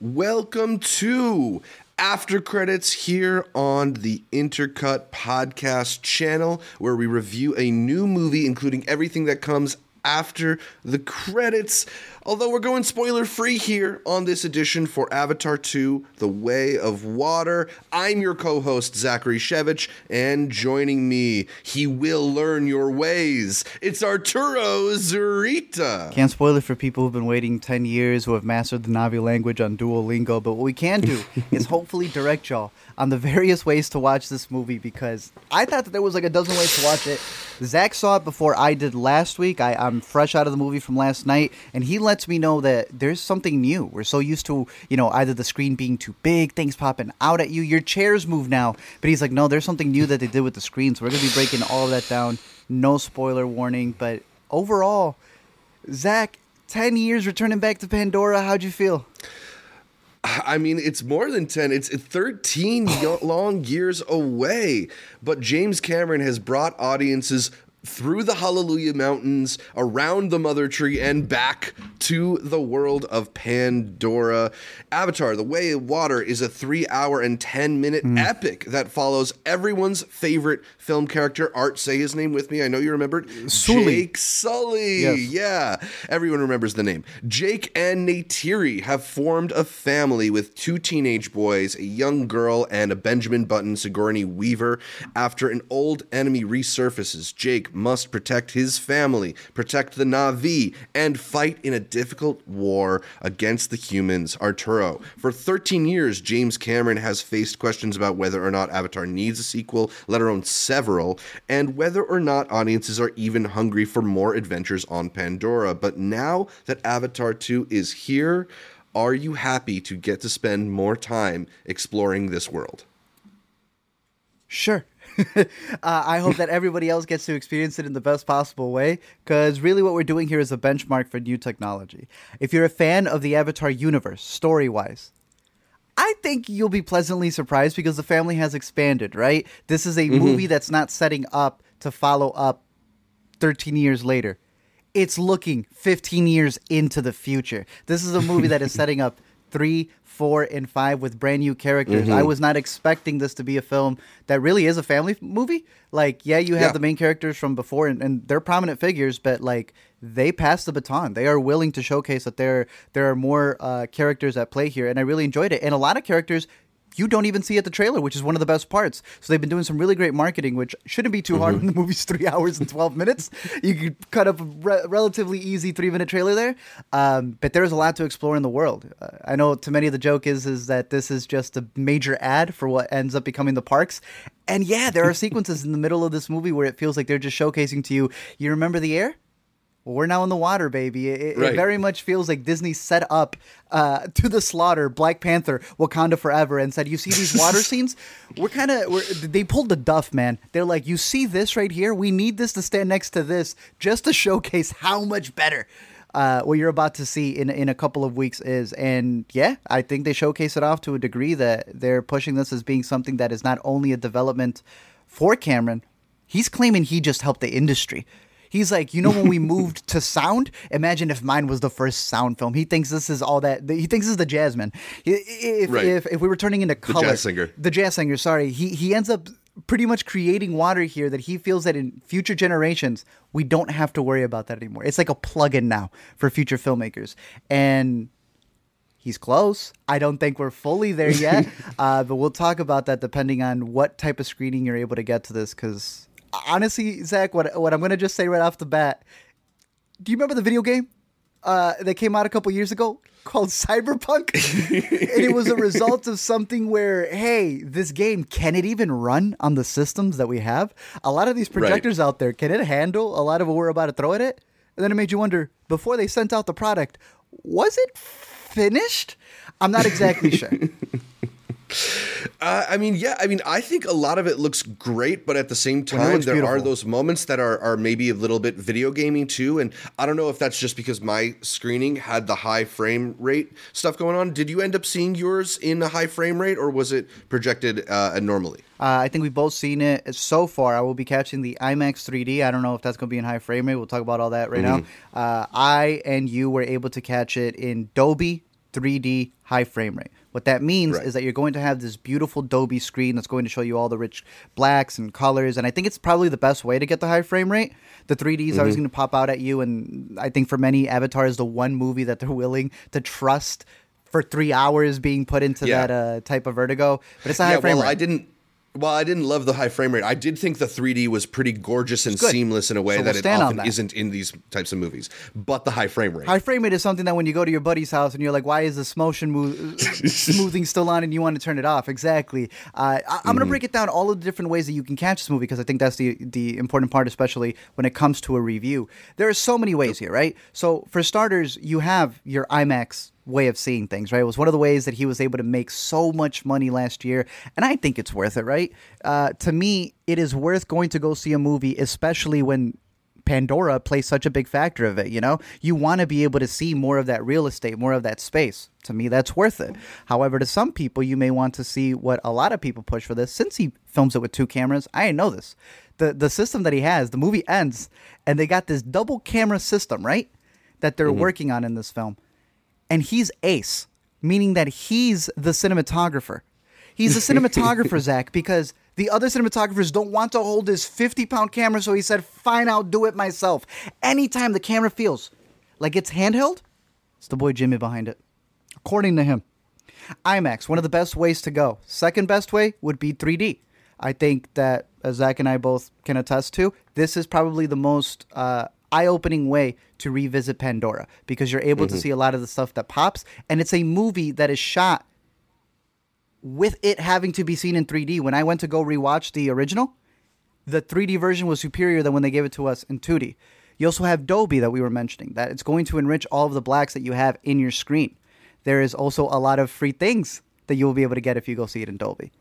Welcome to After Credits here on the Intercut Podcast channel, where we review a new movie, including everything that comes after the credits. Although we're going spoiler free here on this edition for Avatar 2 The Way of Water, I'm your co host, Zachary Shevich, and joining me, he will learn your ways. It's Arturo Zurita. Can't spoil it for people who've been waiting 10 years who have mastered the Navi language on Duolingo, but what we can do is hopefully direct y'all on the various ways to watch this movie because I thought that there was like a dozen ways to watch it. Zach saw it before I did last week. I, I'm fresh out of the movie from last night, and he lets me know that there's something new. We're so used to, you know, either the screen being too big, things popping out at you, your chairs move now. But he's like, no, there's something new that they did with the screen. So we're going to be breaking all of that down. No spoiler warning, but overall, Zach, 10 years returning back to Pandora, how'd you feel? I mean, it's more than 10. It's 13 long years away. But James Cameron has brought audiences through the Hallelujah Mountains, around the Mother Tree, and back to the world of Pandora. Avatar, The Way of Water, is a three hour and 10 minute hmm. epic that follows everyone's favorite film character. Art, say his name with me. I know you remembered. Sully. Jake Sully. Yes. Yeah, everyone remembers the name. Jake and Neytiri have formed a family with two teenage boys, a young girl, and a Benjamin Button Sigourney Weaver. After an old enemy resurfaces, Jake must protect his family, protect the Navi, and fight in a difficult war against the humans. Arturo. For 13 years, James Cameron has faced questions about whether or not Avatar needs a sequel, let alone several, and whether or not audiences are even hungry for more adventures on Pandora. But now that Avatar 2 is here, are you happy to get to spend more time exploring this world? Sure. uh, I hope that everybody else gets to experience it in the best possible way because really what we're doing here is a benchmark for new technology. If you're a fan of the Avatar universe, story wise, I think you'll be pleasantly surprised because the family has expanded, right? This is a movie that's not setting up to follow up 13 years later. It's looking 15 years into the future. This is a movie that is setting up three, four, and five with brand new characters. I was not expecting this to be a film that really is a family movie. Like, yeah, you have Yeah. the main characters from before, and, and they're prominent figures, but like they pass the baton. They are willing to showcase that there there are more uh, characters at play here, and I really enjoyed it. And a lot of characters you don't even see at the trailer, which is one of the best parts. So they've been doing some really great marketing, which shouldn't be too hard when the movie's three hours and twelve minutes. You could cut up a re- relatively easy three minute trailer there, um, but there's a lot to explore in the world. Uh, I know to many the joke is is that this is just a major ad for what ends up becoming the parks. And yeah, there are sequences in the middle of this movie where it feels like they're just showcasing to you. You remember the air? Well, we're now in the water, baby. It, it very much feels like Disney set up uh, to the slaughter Black Panther, Wakanda Forever, and said, "You see these water scenes? We're kind of they pulled the duff, man. They're like, you see this right here? We need this to stand next to this just to showcase how much better." Uh, what you're about to see in in a couple of weeks is, and yeah, I think they showcase it off to a degree that they're pushing this as being something that is not only a development for Cameron, he's claiming he just helped the industry. He's like, you know, when we moved to sound, imagine if mine was the first sound film. He thinks this is all that. He thinks this is the jazzman. If, Right. if, if we were turning into color, the jazz singer. the jazz singer. Sorry, he he ends up pretty much creating water here that he feels that in future generations we don't have to worry about that anymore. It's like a plug-in now for future filmmakers, and he's close. I don't think we're fully there yet, uh, but we'll talk about that depending on what type of screening you're able to get to this. Because honestly, Zach, what what I'm gonna just say right off the bat, do you remember the video game uh, that came out a couple years ago called Cyberpunk? and it was a result of something where, hey, this game can it even run on the systems that we have? A lot of these projectors out there, can it handle a lot of what we're about to throw at it? And then it made you wonder before they sent out the product, was it finished? I'm not exactly sure. Uh, I mean, yeah. I mean, I think a lot of it looks great, but at the same time, there are those moments that are are maybe a little bit video gaming too. And I don't know if that's just because my screening had the high frame rate stuff going on. Did you end up seeing yours in a high frame rate, or was it projected uh, normally? Uh, I think we've both seen it so far. I will be catching the IMAX 3D. I don't know if that's going to be in high frame rate. We'll talk about all that right now. Uh, I and you were able to catch it in Dolby 3D high frame rate. What that means Right. is that you're going to have this beautiful Dolby screen that's going to show you all the rich blacks and colors. And I think it's probably the best way to get the high frame rate. The 3D is always Mm-hmm. going to pop out at you. And I think for many, Avatar is the one movie that they're willing to trust for three hours being put into Yeah. that uh, type of vertigo. But it's a high yeah, frame well, rate. I didn't. Well, I didn't love the high frame rate. I did think the 3D was pretty gorgeous and seamless in a way So that we'll it often that. isn't in these types of movies. But the high frame rate. High frame rate is something that when you go to your buddy's house and you're like, "Why is this motion move, smoothing still on?" and you want to turn it off. Exactly. Uh, I, I'm going to break it down all of the different ways that you can catch this movie because I think that's the the important part, especially when it comes to a review. There are so many ways here, right? So for starters, you have your IMAX way of seeing things, right? It was one of the ways that he was able to make so much money last year, and I think it's worth it, right? Uh, to me, it is worth going to go see a movie, especially when Pandora plays such a big factor of it, you know? You want to be able to see more of that real estate, more of that space. To me, that's worth it. However, to some people, you may want to see what a lot of people push for this. Since he films it with two cameras, I didn't know this. The the system that he has, the movie ends, and they got this double camera system, right? That they're working on in this film. And he's ace, meaning that he's the cinematographer. He's the cinematographer, Zach, because the other cinematographers don't want to hold this 50 pound camera, so he said, fine, I'll do it myself. Anytime the camera feels like it's handheld, it's the boy Jimmy behind it. According to him. IMAX, one of the best ways to go. Second best way would be 3D. I think that, as Zach and I both can attest to, this is probably the most uh, eye opening way to revisit Pandora because you're able to mm-hmm. see a lot of the stuff that pops. And it's a movie that is shot with it having to be seen in 3D. When I went to go rewatch the original, the 3D version was superior than when they gave it to us in 2D. You also have Dolby that we were mentioning, that it's going to enrich all of the blacks that you have in your screen. There is also a lot of free things that you will be able to get if you go see it in Dolby.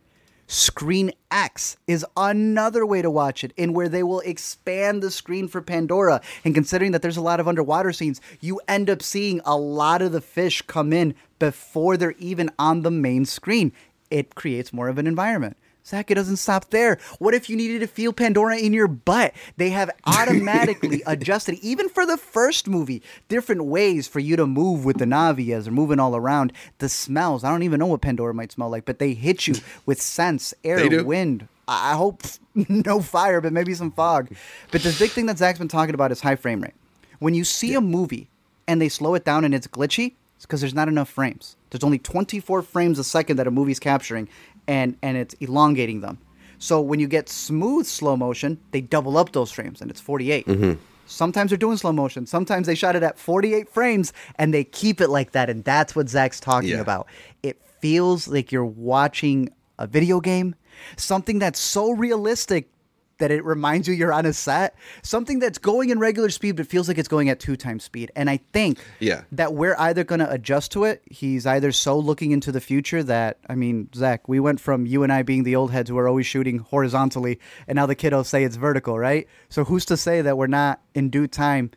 Screen X is another way to watch it, in where they will expand the screen for Pandora. And considering that there's a lot of underwater scenes, you end up seeing a lot of the fish come in before they're even on the main screen. It creates more of an environment. Zach, it doesn't stop there. What if you needed to feel Pandora in your butt? They have automatically adjusted, even for the first movie, different ways for you to move with the Navi as they're moving all around. The smells, I don't even know what Pandora might smell like, but they hit you with scents, air, wind. I I hope no fire, but maybe some fog. But the big thing that Zach's been talking about is high frame rate. When you see a movie and they slow it down and it's glitchy, it's because there's not enough frames. There's only 24 frames a second that a movie's capturing, and and it's elongating them. So when you get smooth slow motion, they double up those frames, and it's 48. Mm-hmm. Sometimes they're doing slow motion. Sometimes they shot it at 48 frames, and they keep it like that, and that's what Zach's talking Yeah. about. It feels like you're watching a video game, something that's so realistic that it reminds you you're on a set, something that's going in regular speed but feels like it's going at two times speed. And I think Yeah. that we're either going to adjust to it. He's either so looking into the future that, I mean, Zach, we went from you and I being the old heads who are always shooting horizontally, and now the kiddos say it's vertical, right? So who's to say that we're not in due time?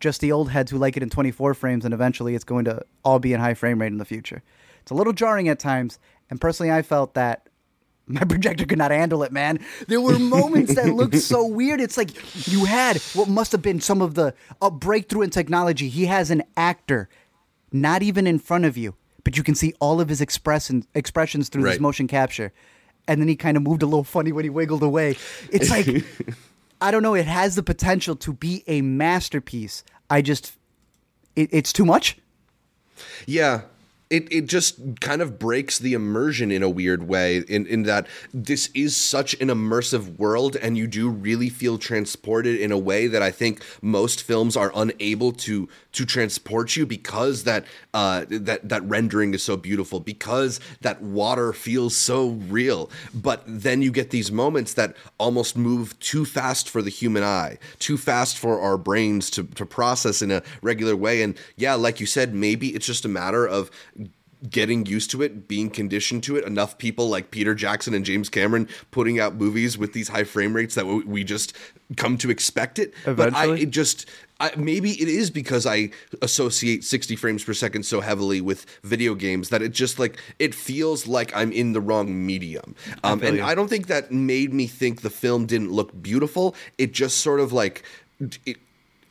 Just the old heads who like it in 24 frames, and eventually it's going to all be in high frame rate in the future. It's a little jarring at times, and personally, I felt that my projector could not handle it, man. There were moments that looked so weird. It's like you had what must have been some of the a breakthrough in technology. He has an actor not even in front of you, but you can see all of his expression, expressions through this motion capture. And then he kind of moved a little funny when he wiggled away. It's like I don't know, it has the potential to be a masterpiece. I just it, it's too much. Yeah. It, it just kind of breaks the immersion in a weird way in, in that this is such an immersive world and you do really feel transported in a way that I think most films are unable to to transport you because that uh, that that rendering is so beautiful because that water feels so real. But then you get these moments that almost move too fast for the human eye too fast for our brains to, to process in a regular way. And yeah like you said maybe it's just a matter of getting used to it, being conditioned to it. Enough people like Peter Jackson and James Cameron putting out movies with these high frame rates that we, just come to expect it. But I, Eventually. it just I, maybe it is because I associate 60 frames per second so heavily with video games that it just like it feels like I'm in the wrong medium. Um, feel and you. I don't think that made me think the film didn't look beautiful. It just sort of like it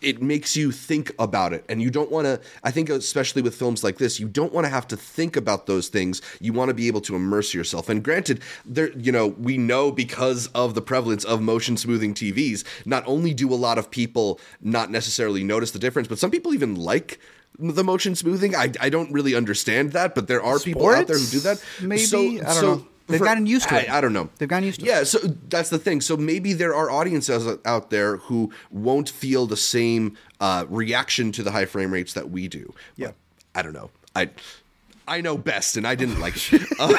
it makes you think about it. And you don't want to i think especially with films like this you don't want to have to think about those things. You want to be able to immerse yourself. And granted there you know we know because of the prevalence of motion smoothing tvs not only do a lot of people not necessarily notice the difference but some people even like the motion smoothing. I, I don't really understand that but there are people out there who do that. Maybe? so, I don't so know. They've for- gotten used to it. I don't know They've gotten used to it. yeah, so that's the thing. So maybe there are audiences out there who won't feel the same uh, reaction to the high frame rates that we do. Yeah. But I don't know. I I know best, and I didn't like it. Uh,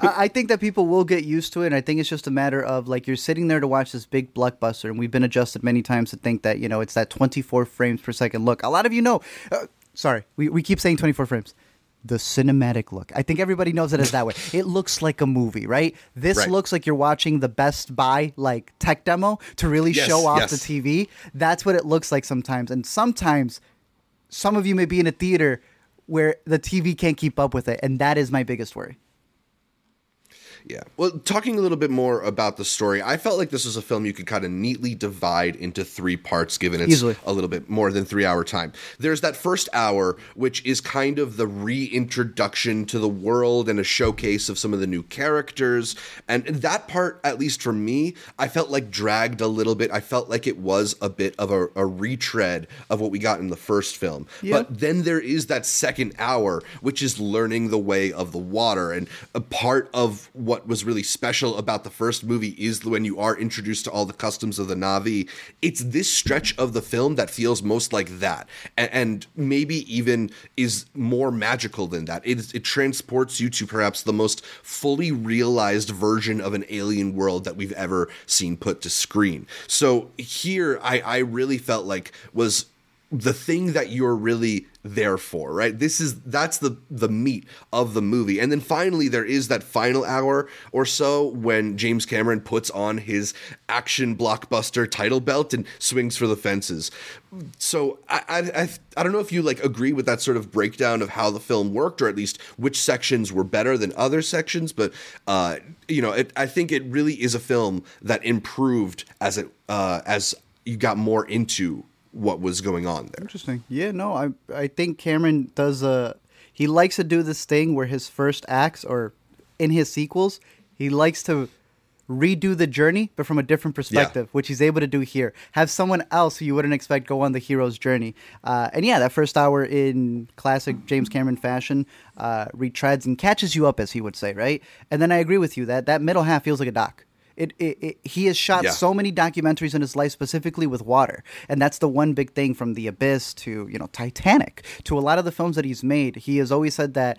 I I think that people will get used to it. And I think it's just a matter of like you're sitting there to watch this big blockbuster, and we've been adjusted many times to think that you know it's that 24 frames per second look. A lot of you know. Uh, sorry, we we keep saying 24 frames. The cinematic look. I think everybody knows it as that way. It looks like a movie, right? This Right. looks like you're watching the Best Buy like tech demo to really Yes, show off yes. the TV. That's what it looks like sometimes. And sometimes some of you may be in a theater where the TV can't keep up with it, and that is my biggest worry. Yeah. Well, talking a little bit more about the story, I felt like this was a film you could kind of neatly divide into three parts, given it's Easily. a little bit more than three hour time. There's that first hour, which is kind of the reintroduction to the world and a showcase of some of the new characters. And that part, at least for me, I felt like dragged a little bit. I felt like it was a bit of a, a retread of what we got in the first film. Yeah. But then there is that second hour, which is learning the way of the water. And a part of what was really special about the first movie is when you are introduced to all the customs of the Navi. It's this stretch of the film that feels most like that, and, and maybe even is more magical than that. It transports you to perhaps the most fully realized version of an alien world that we've ever seen put to screen. So here, I, I really felt like was the thing that you're really there for right? This is that's the the meat of the movie. And then finally there is that final hour or so when james cameron puts on his action blockbuster title belt and swings for the fences. So i i i, I don't know if you like agree with that sort of breakdown of how the film worked or at least which sections were better than other sections but uh you know it, i think it really is a film that improved as it uh as you got more into what was going on there. Interesting. Yeah, no, I I think Cameron does a he likes to do this thing where his first acts or in his sequels, he likes to redo the journey but from a different perspective, which he's able to do here. Have someone else who you wouldn't expect go on the hero's journey. Uh, and yeah, that first hour in classic James Cameron fashion uh, retreads and catches you up, as he would say, right? And then I agree with you that that middle half feels like a doc. It, it, it, he has shot Yeah. so many documentaries in his life specifically with water. And that's the one big thing from the abyss to you know titanic. To a lot of the films that he's made he has always said that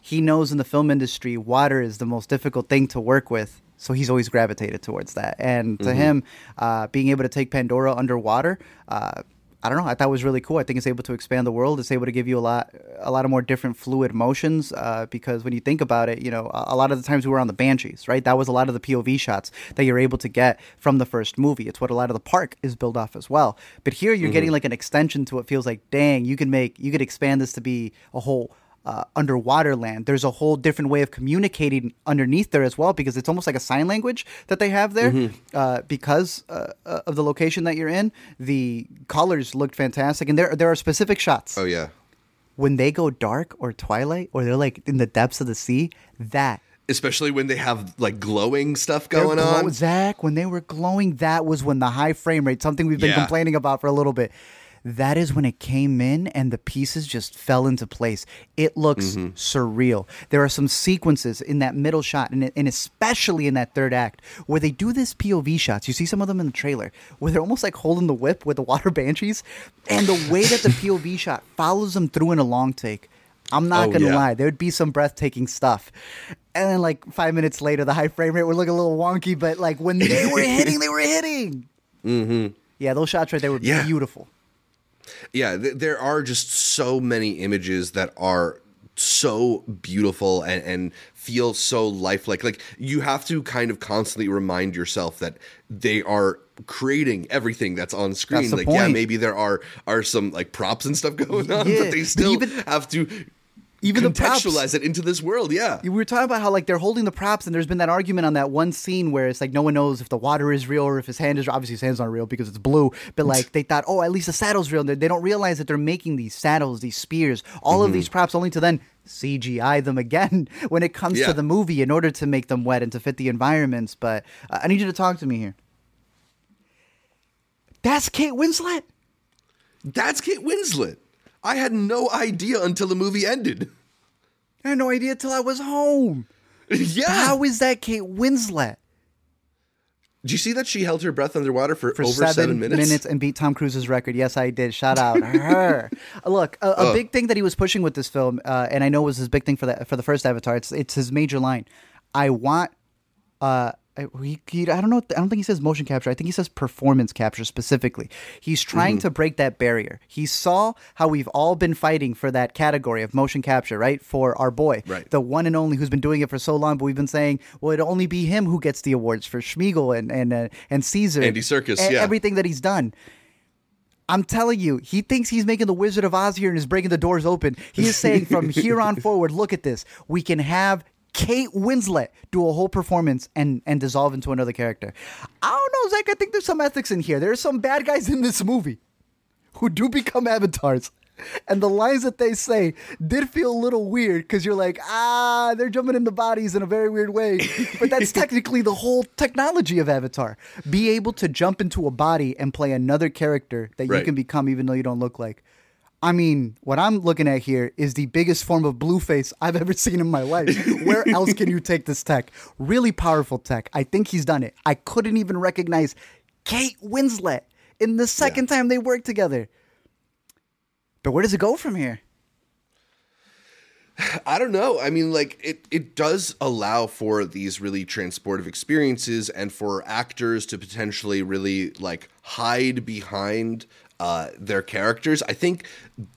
he knows in the film industry water is the most difficult thing to work with. So he's always gravitated towards that. And to him uh, being able to take pandora underwater uh, I don't know. I thought it was really cool. I think it's able to expand the world. It's able to give you a lot, a lot of more different fluid motions. Uh, because when you think about it, you know, a, a lot of the times we were on the Banshees, right? That was a lot of the POV shots that you're able to get from the first movie. It's what a lot of the park is built off as well. But here you're getting like an extension to it. Feels like, dang, you can make, you could expand this to be a whole uh, underwater land. There's a whole different way of communicating underneath there as well because it's almost like a sign language that they have there uh, because uh, uh, of the location that you're in. The colors looked fantastic, and there there are specific shots Oh yeah. when they go dark or twilight or they're like in the depths of the sea. That Especially when they have like glowing stuff going glow- on. Zach, when they were glowing, that was when the high frame rate, something we've been Yeah. complaining about for a little bit. That is when it came in and the pieces just fell into place. It looks Mm-hmm. surreal. There are some sequences in that middle shot, and, and especially in that third act, where they do this POV shots. You see some of them in the trailer, where they're almost like holding the whip with the water banshees, and the way that the POV shot follows them through in a long take. I'm not Oh, gonna yeah. lie, there would be some breathtaking stuff. And then like five minutes later, the high frame rate would look a little wonky, but like when they were hitting, they were hitting. Mm-hmm. Yeah, those shots right there were Yeah. beautiful. Yeah, th- there are just so many images that are so beautiful and, and feel so lifelike. Like you have to kind of constantly remind yourself that they are creating everything that's on screen. the like yeah, maybe there are are some like props and stuff going on, Yeah, but they but still even- have to even the props. contextualize it into this world. Yeah. We were talking about how like they're holding the props, and there's been that argument on that one scene where it's like no one knows if the water is real or if his hand is obviously his hand's not real because it's blue. But like they thought, oh, at least the saddle's real. And they- don't realize that they're making these saddles, these spears, all of these props, only to then CGI them again when it comes Yeah. to the movie in order to make them wet and to fit the environments. But uh, I need you to talk to me here. That's Kate Winslet. That's Kate Winslet. I had no idea until the movie ended. I had no idea till I was home. yeah. How is that Kate Winslet? Did you see that she held her breath underwater for, for over seven, minutes? and beat Tom Cruise's record. Yes, I did. Shout out her. Look, a, a Oh. big thing that he was pushing with this film, uh, and I know it was his big thing for the for the first Avatar. It's it's his major line. I want. Uh, he, he, I don't know. I don't think he says motion capture. I think he says performance capture specifically. He's trying Mm-hmm. to break that barrier. He saw how we've all been fighting for that category of motion capture, right? For our boy, Right. the one and only who's been doing it for so long. But we've been saying, well, it'd only be him who gets the awards for Sméagol and and uh, and Caesar, Andy Serkis, and yeah. everything that he's done. I'm telling you, he thinks he's making the Wizard of Oz here and is breaking the doors open. He is saying from here on forward, look at this. We can have Kate Winslet do a whole performance and and dissolve into another character. I don't know, Zach. I think there's some ethics in here. There's some bad guys in this movie who do become avatars. And the lines that they say did feel a little weird because you're like, ah, they're jumping into bodies in a very weird way. But that's technically the whole technology of Avatar. Be able to jump into a body and play another character that you can become even though you don't look like. I mean, what I'm looking at here is the biggest form of blueface I've ever seen in my life. Where else can you take this tech? Really powerful tech. I think he's done it. I couldn't even recognize Kate Winslet in the second time they worked together. But where does it go from here? I don't know. I mean, like it it does allow for these really transportive experiences and for actors to potentially really like hide behind uh, their characters. I think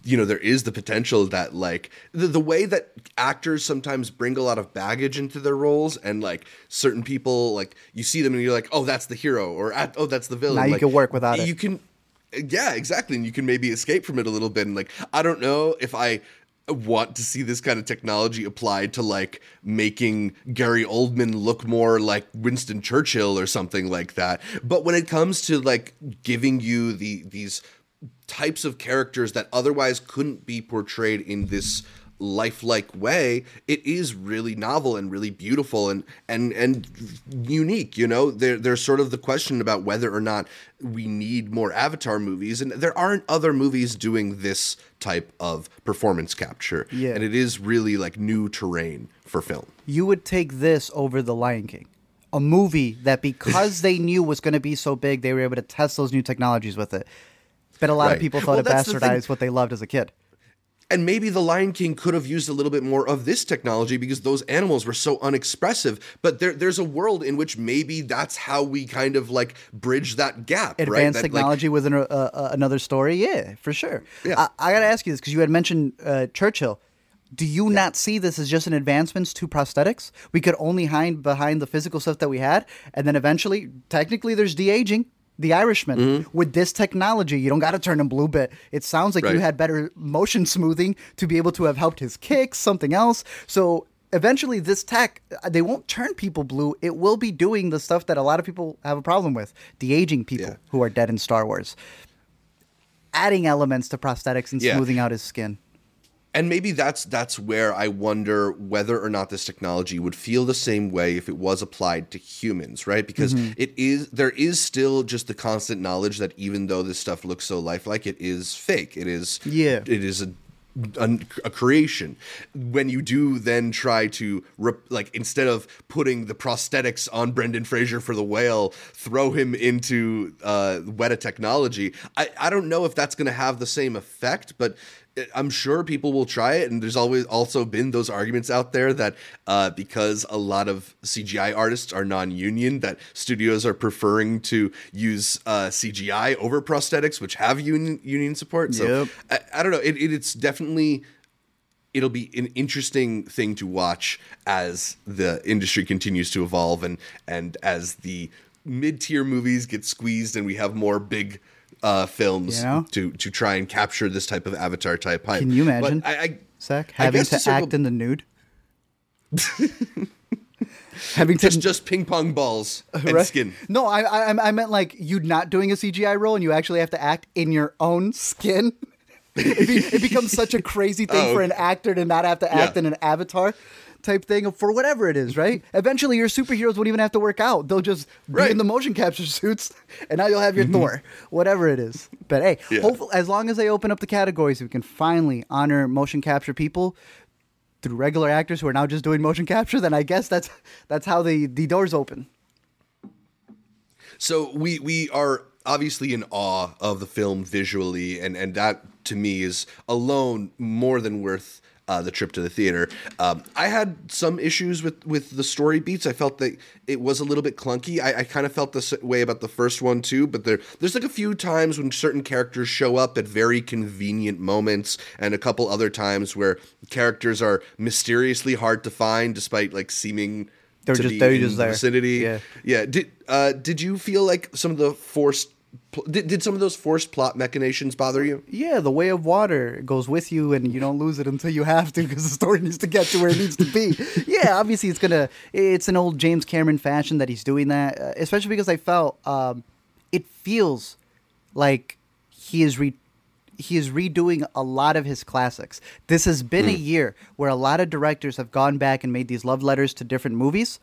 you know there is the potential that like the, the way that actors sometimes bring a lot of baggage into their roles and like certain people like you see them and you're like oh that's the hero or "Ah, oh that's the villain. Now you Like, can work without it. You can yeah exactly and you can maybe escape from it a little bit and like i don't know if i want to see this kind of technology applied to like making gary oldman look more like winston churchill or something like that. But when it comes to like giving you the these types of characters that otherwise couldn't be portrayed in this lifelike way it is really novel and really beautiful and and and unique you know there there's sort of the question about whether or not we need more avatar movies and there aren't other movies doing this type of performance capture Yeah. and it is really like new terrain for film You would take this over The Lion King. A movie that because they knew was going to be so big, they were able to test those new technologies with it. But a lot of people thought Well, it bastardized what they loved as a kid. And maybe the lion king could have used a little bit more of this technology because those animals were so unexpressive but there, there's a world in which maybe that's how we kind of like bridge that gap right? advanced That, like, technology within a, a, another story. Yeah, for sure. Yeah. I, I got to ask you this because you had mentioned uh, Churchill. Do you not see this as just an advancements to prosthetics? We could only hide behind the physical stuff that we had, and then eventually, technically, there's de aging. The Irishman Mm-hmm. with this technology, you don't got to turn him blue, but it sounds like you had better motion smoothing to be able to have helped his kicks, something else. So eventually, this tech uh, they won't turn people blue. It will be doing the stuff that a lot of people have a problem with: de aging people Yeah. who are dead in Star Wars, adding elements to prosthetics and Yeah. smoothing out his skin. And maybe that's that's where I wonder whether or not this technology would feel the same way if it was applied to humans, right? Because Mm-hmm. it is there is still just the constant knowledge that even though this stuff looks so lifelike, it is fake. It is Yeah. it is a a, a creation when you do then try to rep, like instead of putting the prosthetics on Brendan Fraser for the whale throw him into uh Weta technology I, I don't know if that's going to have the same effect but I'm sure people will try it, and there's always also been those arguments out there that uh, because a lot of CGI artists are non-union, that studios are preferring to use uh, CGI over prosthetics, which have union union support. So Yep. I, I don't know. It, it, it's definitely it'll be an interesting thing to watch as the industry continues to evolve and and as the mid-tier movies get squeezed and we have more big uh, films You know? to to try and capture this type of avatar type hype. Can you imagine? I, I, Zach I having guess to circle- act in the nude. having to just just ping pong balls and Right? skin. No, I, I I meant like you not doing a CGI role and you actually have to act in your own skin. it, be, it becomes such a crazy thing Oh, for an actor to not have to act Yeah. in an avatar type thing for whatever it is, right? Eventually, your superheroes won't even have to work out; they'll just be Right. in the motion capture suits, and now you'll have your mm-hmm. Thor, whatever it is. But hey, Yeah. hopefully, as long as they open up the categories, we can finally honor motion capture people through regular actors who are now just doing motion capture. Then I guess that's that's how the the doors open. So we we are obviously in awe of the film visually, and and that to me is alone more than worth. Uh, the trip to the theater. Um, I had some issues with with the story beats. I felt that it was a little bit clunky. I, I kind of felt this way about the first one too. But there there's like a few times when certain characters show up at very convenient moments, and a couple other times where characters are mysteriously hard to find, despite like seeming They're just- they're just the there. vicinity. Yeah. Yeah. Did uh did you feel like some of the forced did, did some of those forced plot machinations bother you? Yeah, the way of water goes with you, and you don't lose it until you have to, because the story needs to get to where it needs to be. yeah, obviously it's gonna. It's an old James Cameron fashion that he's doing that, uh, especially because I felt um, it feels like he is re. He is redoing a lot of his classics. This has been a year where a lot of directors have gone back and made these love letters to different movies,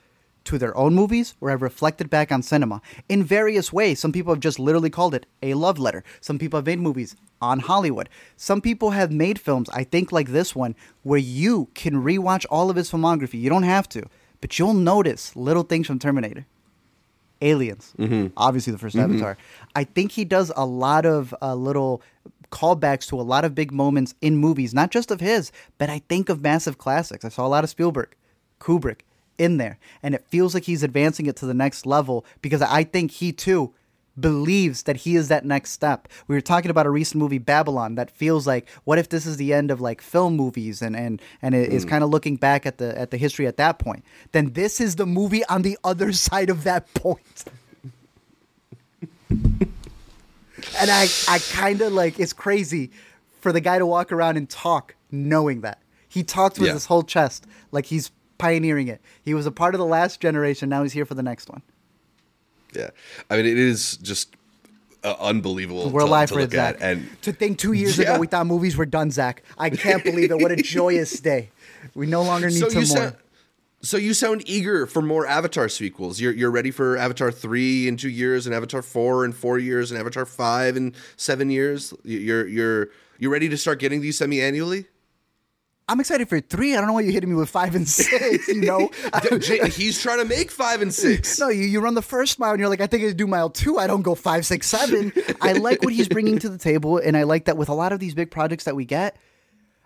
to their own movies, or have reflected back on cinema in various ways. Some people have just literally called it a love letter. Some people have made movies on Hollywood. Some people have made films, I think like this one, where you can rewatch all of his filmography. You don't have to, but you'll notice little things from Terminator. Aliens, obviously the 1st Avatar. I think he does a lot of uh, little callbacks to a lot of big moments in movies, not just of his, but I think of massive classics. I saw a lot of Spielberg, Kubrick in there, and it feels like he's advancing it to the next level because I think he too believes that he is that next step. We were talking about a recent movie Babylon that feels like what if this is the end of like film movies and and and it is hmm. kind of looking back at the at the history at that point. Then this is the movie on the other side of that point. and I I kind of like it's crazy for the guy to walk around and talk knowing that. He talks with Yeah. his whole chest like he's pioneering it. He was a part of the last generation, now he's here for the next one. Yeah. I mean it is just uh, unbelievable We're to, alive to for it, Zach. at and to think two years Yeah. ago we thought movies were done, Zach. I can't believe it. What a joyous day. We no longer need so some more. sound so you sound eager for more Avatar sequels. You're you're ready for Avatar three in two years, and Avatar four in four years, and Avatar five in seven years. You're you're you're ready to start getting these semi annually. I'm excited for three. I don't know why you're hitting me with five and six, you know? He's trying to make five and six. no, you, you run the first mile and you're like, I think I do mile two. I don't go five, six, seven. I like what he's bringing to the table. And I like that with a lot of these big projects that we get,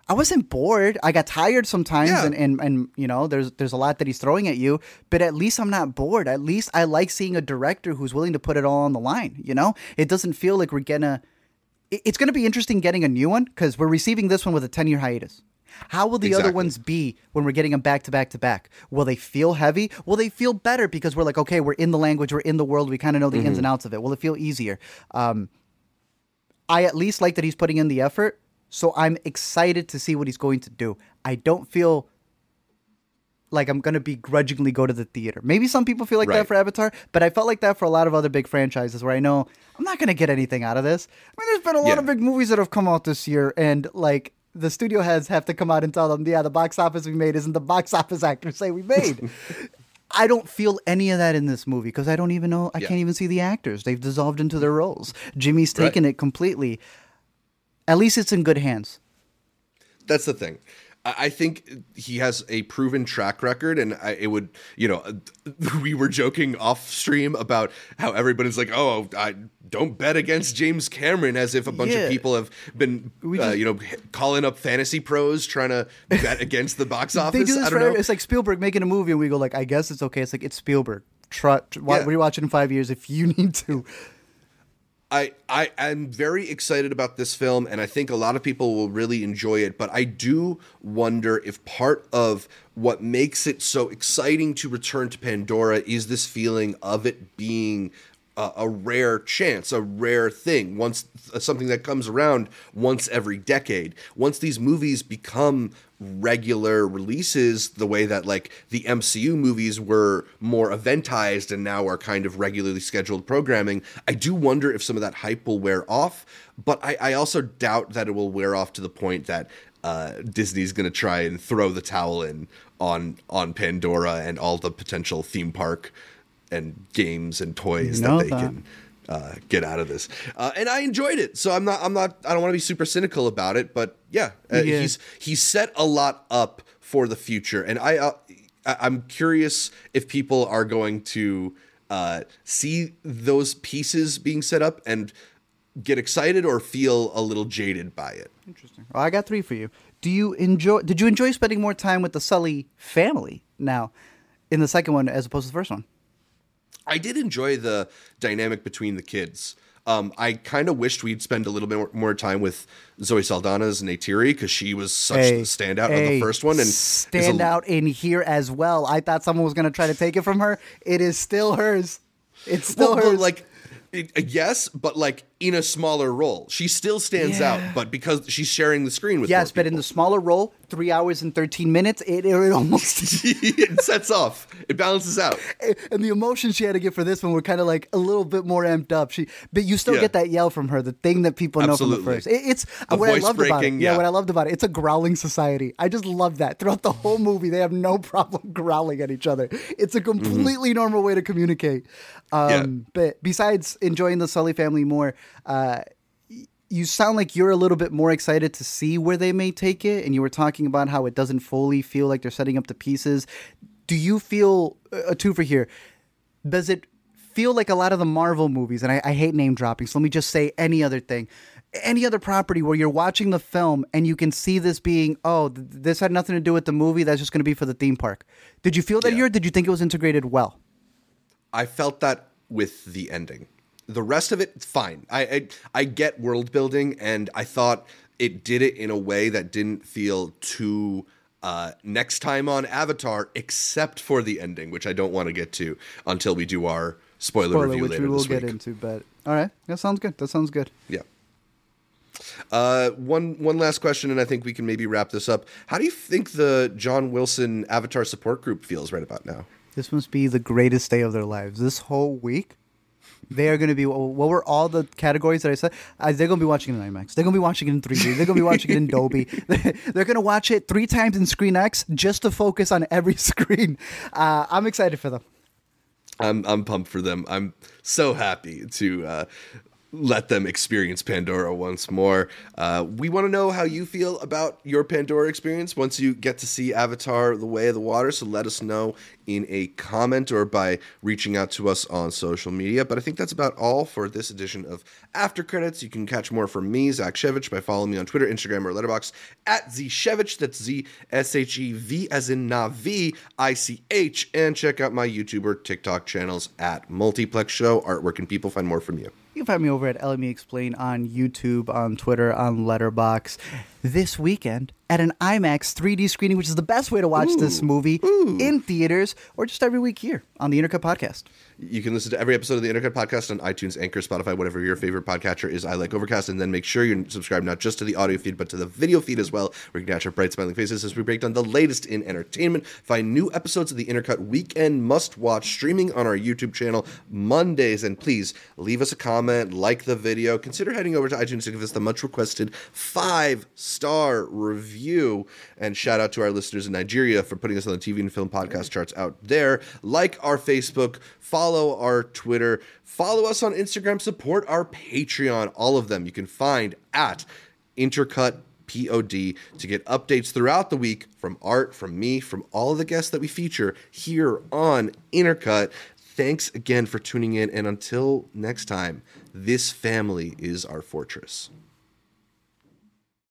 I wasn't bored. I got tired sometimes, Yeah. and, and and you know, there's there's a lot that he's throwing at you, but at least I'm not bored. At least I like seeing a director who's willing to put it all on the line. You know, it doesn't feel like we're gonna. It's gonna be interesting getting a new one because we're receiving this one with a 10 year hiatus. How will the other ones be when we're getting them back to back to back? Will they feel heavy? Will they feel better because we're like, okay, we're in the language, we're in the world, we kind of know the ins and outs of it. Will it feel easier? Um, I at least like that he's putting in the effort, so I'm excited to see what he's going to do. I don't feel like I'm gonna begrudgingly go to the theater. Maybe some people feel like that for Avatar, but I felt like that for a lot of other big franchises where I know I'm not gonna get anything out of this. I mean, there's been a lot Yeah. of big movies that have come out this year, and like the studio heads have to come out and tell them, yeah, the box office we made isn't the box office actors say we made. I don't feel any of that in this movie because I don't even know. I Yeah. can't even see the actors. They've dissolved into their roles. Jimmy's Right. taken it completely. At least it's in good hands. That's the thing. I I think he has a proven track record, and I, it would, you know, we were joking off stream about how everybody's like, "Oh, I don't bet against James Cameron," as if a bunch Yeah. of people have been, We uh, you know, calling up fantasy pros trying to bet against the box office. They do I this know. it's like Spielberg making a movie, and we go like, I guess it's okay. It's like it's Spielberg. Try, try, Yeah. rewatch it in five years if you need to. I, I am very excited about this film, and I think a lot of people will really enjoy it. But I do wonder if part of what makes it so exciting to return to Pandora is this feeling of it being a, a rare chance, a rare thing, once something that comes around once every decade. Once these movies become regular releases, the way that like the MCU movies were more eventized and now are kind of regularly scheduled programming, I do wonder if some of that hype will wear off. But I, I also doubt that it will wear off to the point that uh, Disney's going to try and throw the towel in on on Pandora and all the potential theme park and games and toys You know that they that. can uh, get out of this. Uh, and I enjoyed it, so I'm not I'm not I don't want to be super cynical about it, but yeah, uh, Yeah. he's he's set a lot up for the future, and I, uh, I'm curious if people are going to uh, see those pieces being set up and get excited or feel a little jaded by it. Interesting. Well, I got three for you. Do you enjoy? Did you enjoy spending more time with the Sully family now, in the second one as opposed to the first one? I did enjoy the dynamic between the kids. Um, I kind of wished we'd spend a little bit more, more time with Zoe Saldana's Neytiri because she was such a, the standout of hey, the first one and is stand a- in here as well. I thought someone was going to try to take it from her. It is still hers. It's still Well, hers. like it, yes, but like in a smaller role, she still stands Yeah. out. But because she's sharing the screen with yes, but in the smaller role, three hours and thirteen minutes, it, it almost it sets off. It balances out. and the emotions she had to get for this one were kind of like a little bit more amped up. She, but you still Yeah. get that yell from her, the thing that people know from Absolutely. the first. It, it's The what I loved about it. Yeah, yeah. what I loved about it. It's a growling society. I just love that. Throughout the whole movie, they have no problem growling at each other. It's a completely normal way to communicate. Um, Yeah. But besides enjoying the Sully family more, uh, you sound like you're a little bit more excited to see where they may take it, and you were talking about how it doesn't fully feel like they're setting up the pieces. Do you feel a two for here? Does it feel like a lot of the Marvel movies? And I, I hate name dropping, so let me just say any other thing, any other property where you're watching the film and you can see this being, oh, th- this had nothing to do with the movie. That's just going to be for the theme park. Did you feel that Yeah. here? Did you think it was integrated well? I felt that with the ending. The rest of it, fine. I, I I get world building, and I thought it did it in a way that didn't feel too uh, next time on Avatar, except for the ending, which I don't want to get to until we do our spoiler, Spoiler, review which later we will this get into. But all right, that sounds good. That sounds good. Yeah. Uh, one one last question, and I think we can maybe wrap this up. How do you think the John Wilson Avatar support group feels right about now? This must be the greatest day of their lives. This whole week, they are going to be. What were all the categories that I said? Uh, they're going to be watching it in IMAX. They're going to be watching it in 3D. They're going to be watching it in Dolby. They're going to watch it three times in Screen X just to focus on every screen. Uh, I'm excited for them. I'm I'm pumped for them. I'm so happy to uh, let them experience Pandora once more. Uh, we want to know how you feel about your Pandora experience once you get to see Avatar: The Way of the Water. So let us know in a comment or by reaching out to us on social media. But I think that's about all for this edition of After Credits. You can catch more from me, Zach Shevich, by following me on Twitter, Instagram, or Letterboxd at Zshevich. That's Z S H E V as in Navi I C H. And check out my YouTube or TikTok channels at Multiplex Show. Artwork and people find more from you. You can find me over at LME Explain on YouTube, on Twitter, on Letterboxd. This weekend at an IMAX 3D screening, which is the best way to watch this movie in theaters, or just every week here on the Intercut Podcast. You can listen to every episode of the Intercut Podcast on iTunes, Anchor, Spotify, whatever your favorite podcatcher is. I like Overcast, and then make sure you subscribe not just to the audio feed, but to the video feed as well, where you can catch our bright smiling faces as we break down the latest in entertainment. Find new episodes of the Intercut Weekend Must Watch streaming on our YouTube channel Mondays. And please leave us a comment, like the video, consider heading over to iTunes to give us the much requested five star review. And shout out to our listeners in Nigeria for putting us on the TV and film podcast charts out there. Like our Facebook, follow our Twitter, follow us on Instagram, support our Patreon. All of them you can find at Intercut POD to get updates throughout the week from Art, from me, from all of the guests that we feature here on Intercut. Thanks again for tuning in, and until next time, this family is our fortress.